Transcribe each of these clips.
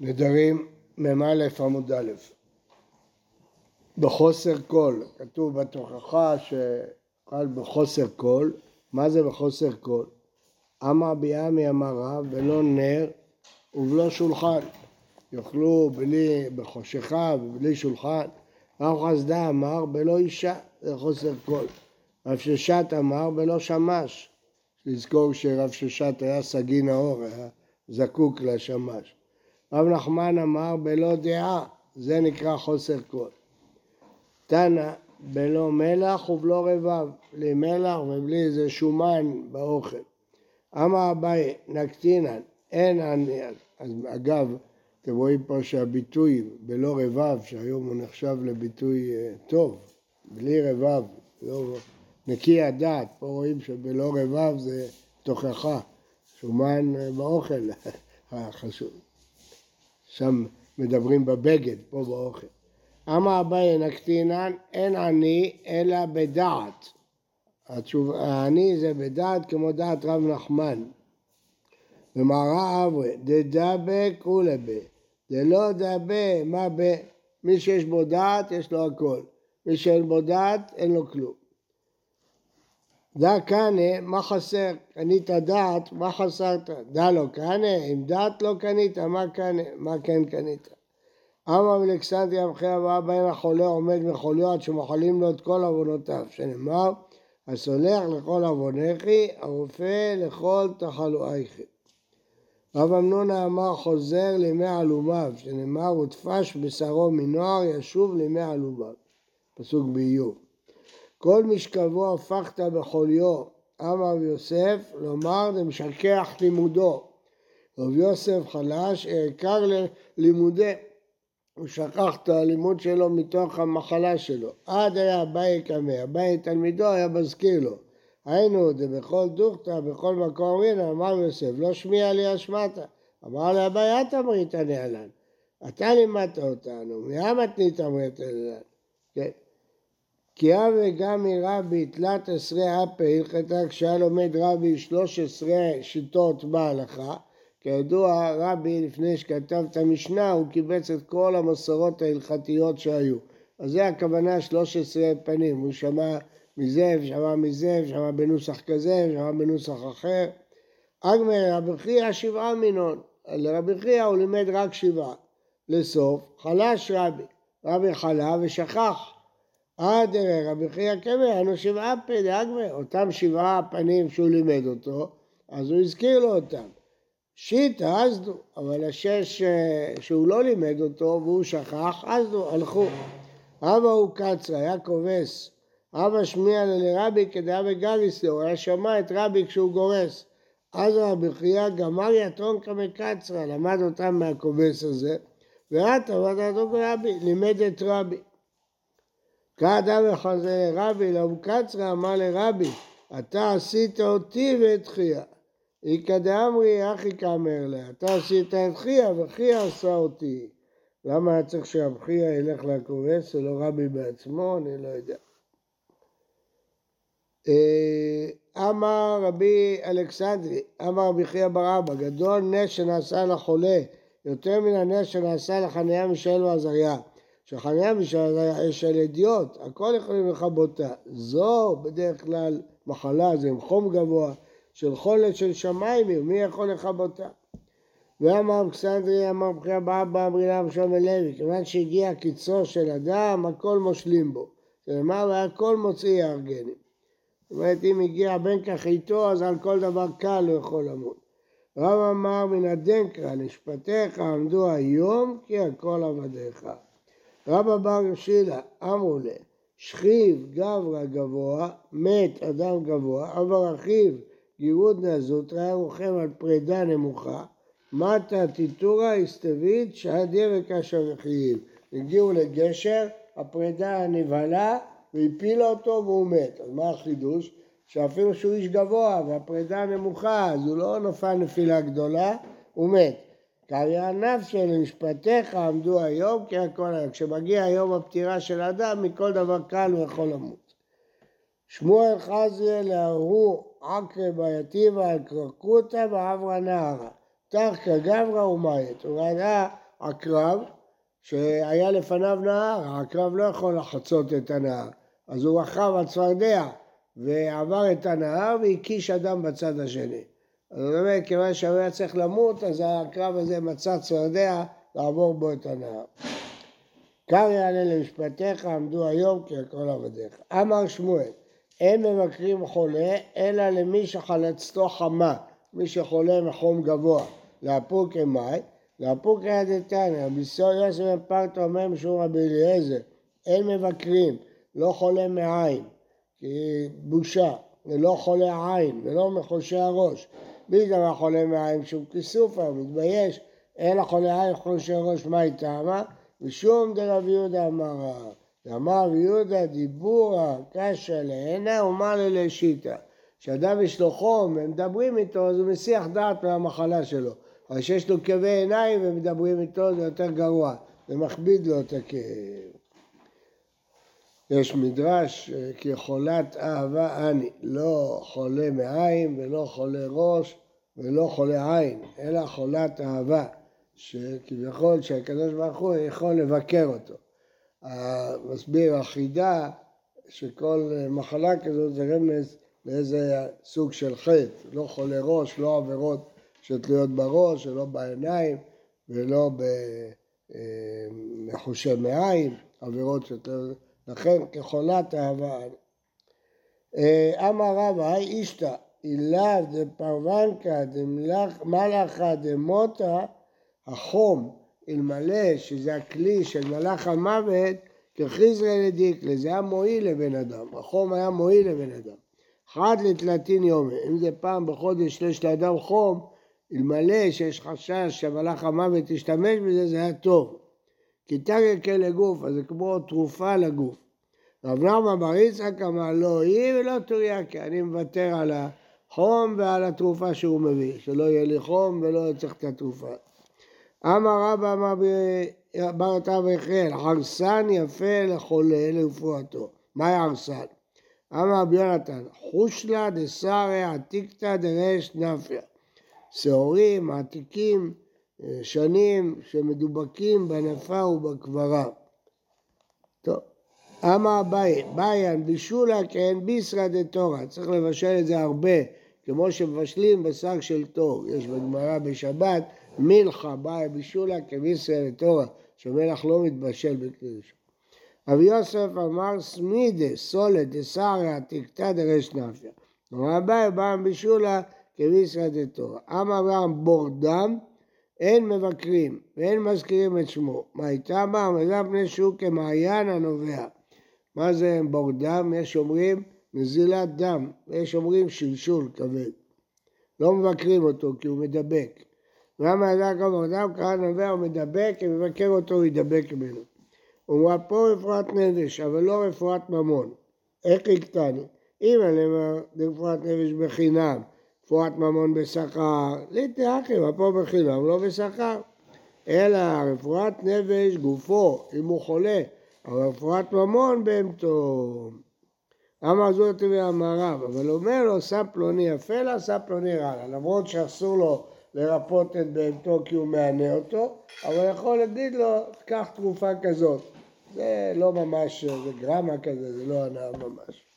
נדרים מ"א עמוד א' בחוסר כל, כתוב בתוכחה שחל בחוסר כל, מה זה בחוסר כל? אמר רבי אמי אמר רב בלא נר ובלא שולחן, יאכלו בלי, בחושכה ובלי שולחן, רב חסדה אמר בלא אישה, זה חוסר כל, רב ששת אמר בלא שמש, לזכור שרב ששת היה סגי נאור, היה זקוק לשמש. רב נחמן אמר בלא דעה, זה נקרא חוסר קול. תנא בלא מלח ובלא רבב, בלי מלח ובלי איזה שומן באוכל. אמר אביי נקטינן, אין אני, אז אגב, אתם רואים פה שהביטוי בלא רבב, שהיום הוא נחשב לביטוי אה, טוב, בלי רבב, לא נקי הדעת, פה רואים שבלא רבב זה תוכחה, שומן אה, באוכל החשוב. שם מדברים בבגד, פה באוכל. אמר אביי נקטינן, אין עני אלא בדעת. התשוב... העני זה בדעת כמו דעת רב נחמן. ומרא אברי, דדבק ולבה, דלא דבה, מה ב... מי שיש בו דעת יש לו הכל, מי שאין בו דעת אין לו כלום. דא קנה, מה חסר? קנית דעת, מה חסרת? דא לא קנה, אם דעת לא קנית, מה קנה? מה כן קנית? אמר אלכסנדריה המחיר הבאה בין החולה עומד מחוליו עד שמחלים לו את כל עוונותיו, שנאמר, הסולח לכל עוונכי, הרופא לכל תחלואיכי. רב אמנונה אמר חוזר לימי עלומיו, שנאמר, ותפש בשרו מנוער ישוב לימי עלומיו. פסוק באיוב. כל משכבו הפכת בחוליו, אמר יוסף, לומר זה משכח לימודו. רב יוסף חלש, העיקר ללימודי. הוא שכח את הלימוד שלו מתוך המחלה שלו. עד היה אביי קמא, אביי תלמידו היה מזכיר לו. היינו דבכל דוכתא, בכל מקום אומרים, אמר יוסף, לא שמיע לי אשמתא. אמר לאביי, את אמרית נעלן. אתה לימדת אותנו, מי מתנית אמרית נעלן? כן. כי גם מרבי תלת עשרה אפי הלכתה כשהיה לומד רבי שלוש עשרה שיטות בהלכה. כידוע רבי לפני שכתב את המשנה הוא קיבץ את כל המסורות ההלכתיות שהיו. אז זה הכוונה שלוש עשרה פנים. הוא שמע מזה ושמע מזה ושמע בנוסח כזה ושמע בנוסח אחר. אגמר רבי חייא שבעה מינון. לרבי חייא הוא לימד רק שבעה. לסוף חלש רבי. רבי חלה ושכח עד רבי חייא קמא, אנו שבעה פי דאגמא, אותם שבעה פנים שהוא לימד אותו, אז הוא הזכיר לו אותם. שיטא עזדו, אבל השש אה, שהוא לא לימד אותו והוא שכח, עזדו, הלכו. אבא הוא קצרה, היה כובס. אבא שמיע לרבי כדאבי גליסטו, הוא היה שמע את רבי כשהוא גורס. אז רבי חייא גמר יתרון קצרה, למד אותם מהכובס הזה, ועתה ועדת רבי, לימד את רבי. כאדם וחזה לרבי, לאום קצרה אמר לרבי, אתה עשית אותי ואת חייא. איכא דאמרי אחי כאמר לה, אתה עשית את חייא וחייא עשה אותי. למה היה צריך שרב חייא ילך לכובס ולא רבי בעצמו? אני לא יודע. אה, אמר רבי אלכסנדרי, אמר רבי חייא בר אבא, גדול נס שנעשה לחולה, יותר מן הנס שנעשה לחניה מישאל ועזריה. שחניה בשביל אש על אדיוט, הכל יכולים לכבותה. זו בדרך כלל מחלה, זה עם חום גבוה, של חולת של שמיים, מי יכול לכבותה? ואמר אבקסנדרי, אמר בחייה באבא אמרינה ושם לוי, כיוון שהגיע קיצו של אדם, הכל מושלים בו. כלומר, והכל מוציא יארגנים. זאת אומרת, אם הגיע בן כך איתו, אז על כל דבר קל הוא יכול למות. רב אמר מן הדנקרא, לשפטיך עמדו היום, כי הכל עבדיך. רבא בר שילה, אמרו לה, שכיב גברא גבוה, מת אדם גבוה, אבל אחיו גירוד נזוטרא, היה רוכב על פרידה נמוכה, מטה טיטורא הסתווית שהדיה וקשר וחיים. הגיעו לגשר, הפרידה נבהלה והפילה אותו והוא מת. אז מה החידוש? שאפילו שהוא איש גבוה והפרידה נמוכה, אז הוא לא נפל נפילה גדולה, הוא מת. קריא נפשי למשפטיך עמדו היום כי הכל היה. כשמגיע יום הפטירה של אדם, מכל דבר קל הוא יכול למות. שמואל חזיה להרו עקרי בעייתי ועל קרקותא ועברה נערה. תחקא גברא ומית. הוא ראה עקרב שהיה לפניו נהר, העקרב לא יכול לחצות את הנהר, אז הוא רכב על צפרדע ועבר את הנהר והקיש אדם בצד השני. אז אומרת, כיוון שהוא היה צריך למות, אז העקרב הזה מצא צפרדע לעבור בו את הנהר. קר יעלה למשפטיך, עמדו היום כי הכל עבדיך. אמר שמואל, אין מבקרים חולה, אלא למי שחלצתו חמה, מי שחולה מחום גבוה, לאפוקי מאי, לאפוקי דתניא, ביסו יוסף בן פרטו אומר משום רבי אליעזר, אין מבקרים, לא חולה מעין, כי בושה, ולא חולה עין, ולא מחושי הראש. מי דבר חולה מעין שהוא כיסופה, הוא מתבייש, אין החולה עין חושי ראש, היא טעמה? ושום דרב יהודה אמר רע. אמר יהודה דיבורה קשה להנה ומה ללשיטה. כשאדם יש לו חום ומדברים איתו אז הוא מסיח דעת מהמחלה שלו. אבל כשיש לו כאבי עיניים ומדברים איתו זה יותר גרוע, זה מכביד לו את הכאב. יש מדרש כי חולת אהבה אני, לא חולה מעין ולא חולה ראש ולא חולה עין, אלא חולת אהבה, שכביכול שהקדוש ברוך הוא יכול לבקר אותו. מסביר החידה שכל מחלה כזאת זה רמז לאיזה סוג של חטא, לא חולה ראש, לא עבירות שתלויות בראש ולא בעיניים ולא בחושי מעיים, עבירות שתלויות, לכן כחולת אהבה. אמר רבא, היי אישתא, אילאו דפרוונקא דמלאכה דמותא, החום אלמלא שזה הכלי של מלאך המוות, כחיזרא לדיקלה, זה היה מועיל לבן אדם, החום היה מועיל לבן אדם. חד לתלתין יומי, אם זה פעם בחודש יש לאדם חום, אלמלא שיש חשש שמלאך המוות ישתמש בזה, זה היה טוב. כי תגר כלא גוף, אז זה כמו תרופה לגוף. רב נחמן בר יצחק אמר לא היא ולא תוריה, כי אני מוותר על החום ועל התרופה שהוא מביא, שלא יהיה לי חום ולא צריך את התרופה. אמר רבא אמר בר אתה ויחל, הרסן יפה לחולה לרפואתו. מהי הרסן? אמר רבי יונתן, חושלה דסרי עתיקתא דרש נפיא. שעורים עתיקים, שנים שמדובקים בנפה ובקברה. טוב, אמר אביי, ביין בישולה כאין ביסרא דתורא, צריך לבשל את זה הרבה, כמו שמבשלים בשק של תור, יש בגמרא בשבת מלחה באה בישולה כביסרא לתורה, שמלח לא מתבשל בקדוש. רבי יוסף אמר סמידה סולת דסרא תקתא דרש נפיא. אמר אביי באה בישולה כביסרא דתורה. אמר אברהם בורדם אין מבקרים ואין מזכירים את שמו. מה הייתה בה? מזל פני שהוא כמעיין הנובע. מה זה בורדם? יש אומרים נזילת דם, ויש אומרים שלשול כבד. לא מבקרים אותו כי הוא מדבק. למה ידע כל אדם קרא נובע ומדבק, אם יבקר אותו הוא ידבק ממנו. הוא אמר פה רפואת נפש, אבל לא רפואת ממון. איך הקטני? אם אומר רפואת נפש בחינם, רפואת ממון בשכר, ליטי אבל פה בחינם, לא בשכר. אלא רפואת נפש גופו, אם הוא חולה, אבל רפואת ממון בהמתו. אמר זאת ואמר רב, אבל אומר לו, עשה פלוני יפה לה, עשה פלוני רע לה, למרות שאסור לו לרפות את בהמתו כי הוא מענה אותו, אבל יכול להגיד לו, קח תרופה כזאת. זה לא ממש, זה גרמה כזה, זה לא הנאה ממש.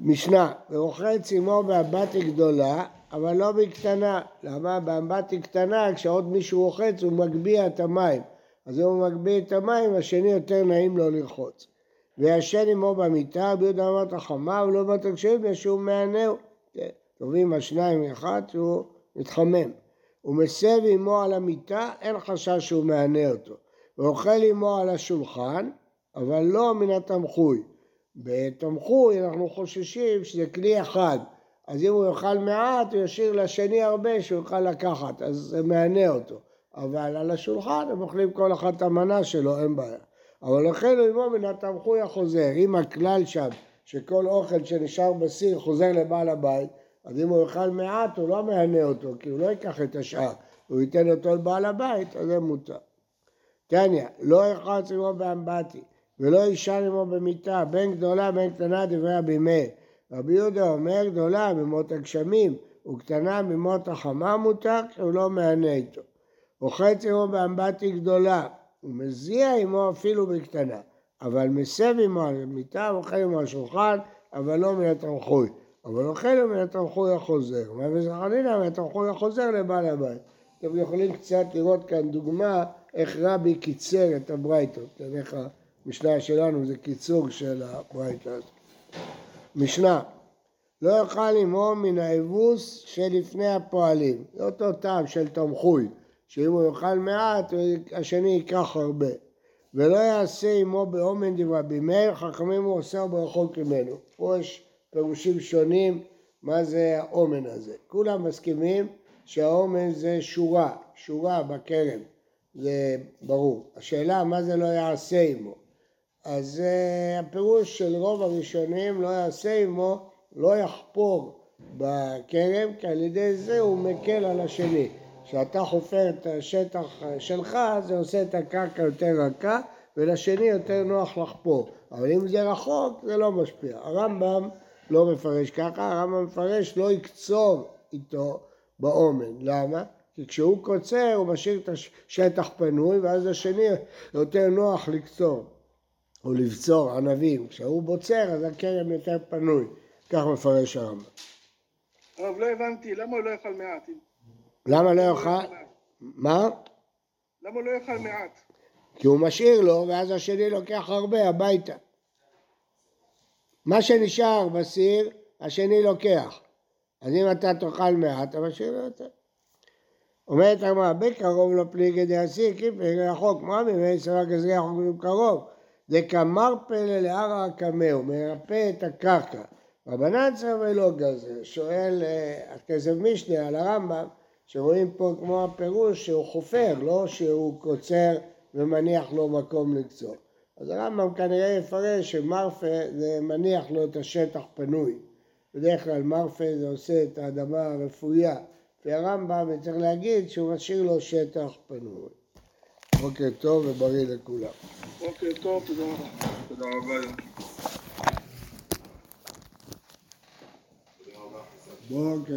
משנה, ורוחץ עמו באמבטי גדולה, אבל לא בקטנה. למה? באמבטי קטנה, כשעוד מישהו רוחץ, הוא מגביה את המים. אז אם הוא מגביה את המים, השני יותר נעים לו לרחוץ. וישן עמו במיטה, רבי יהודה אמר החמה, ולא בתקשיב, שהוא מענהו. טובים השניים אחד שהוא מתחמם. הוא מסב עמו על המיטה, אין חשש שהוא מענה אותו. ואוכל עמו על השולחן, אבל לא מן התמחוי. בתמחוי אנחנו חוששים שזה כלי אחד, אז אם הוא יאכל מעט, הוא ישאיר לשני הרבה שהוא יוכל לקחת, אז זה מענה אותו. אבל על השולחן הם אוכלים כל אחד את המנה שלו, אין בעיה. אבל אוכל עמו מן התמחוי החוזר. אם הכלל שם, שכל אוכל שנשאר בסיר חוזר לבעל הבית, אז אם הוא יאכל מעט, הוא לא מענה אותו, כי הוא לא ייקח את השאר, הוא ייתן אותו לבעל הבית, אז זה מותר. תניא, לא יחץ עמו באמבטי, ולא יישן עמו במיטה, בין גדולה בין קטנה דברי רבי מאיר. רבי יהודה אומר גדולה ממות הגשמים, וקטנה ממות החמה מותר, כי הוא לא מענה איתו. רוחץ עמו באמבטי גדולה, ומזיע עמו אפילו בקטנה, אבל מסב עמו על המיטה, ואוכל עמו על שולחן, אבל לא מן התמחוי. אבל אוכל מן התמחוי החוזר. וזכרינא מן התמחוי החוזר לבעל הבית. אתם יכולים קצת לראות כאן דוגמה איך רבי קיצר את הברייתות. המשנה שלנו זה קיצור של הברייתא. משנה, לא יאכל עמו מן האבוס שלפני הפועלים. זה אותו טעם של תמחוי, שאם הוא יאכל מעט, השני ייקח הרבה. ולא יעשה עמו באומן דברי בימי חכמים הוא עושה ברחוק ממנו. פה יש פירושים שונים מה זה האומן הזה. כולם מסכימים שהאומן זה שורה, שורה בכרם, זה ברור. השאלה מה זה לא יעשה עמו. אז uh, הפירוש של רוב הראשונים לא יעשה עמו, לא יחפור בכרם, כי על ידי זה הוא מקל על השני. כשאתה חופר את השטח שלך, זה עושה את הקרקע יותר רכה, ולשני יותר נוח לחפור. אבל אם זה רחוק, זה לא משפיע. הרמב"ם לא מפרש ככה, הרמב"ם מפרש לא יקצור איתו באומן. למה? כי כשהוא קוצר הוא משאיר את השטח פנוי ואז השני יותר נוח לקצור או לבצור ענבים. כשהוא בוצר אז הכרם יותר פנוי. כך מפרש הרמב"ם. הרב, לא הבנתי, למה הוא לא יאכל מעט? למה לא יאכל? מה? למה הוא לא יאכל מעט? כי הוא משאיר לו ואז השני לוקח הרבה הביתה. מה שנשאר בסיר, השני לוקח. אז אם אתה תאכל מעט, אתה משאיר לו יותר. אומרת הגמרא, בקרוב לא פליגי דעשי, כיפי רחוק, מה ממני סבא גזרי רחוק קרוב? זה כמרפל להר הקמהו, מרפא את הקרקע. רבנן צריך ולא גזר, שואל הכסף משנה על הרמב"ם, שרואים פה כמו הפירוש שהוא חופר, לא שהוא קוצר ומניח לו מקום לקצור. אז הרמב"ם כנראה יפרש שמרפה זה מניח לו את השטח פנוי. בדרך כלל מרפה זה עושה את האדמה הרפויה. והרמב"ם צריך להגיד שהוא משאיר לו שטח פנוי. בוקר טוב ובריא לכולם. בוקר טוב, תודה רבה. תודה רבה. בוקר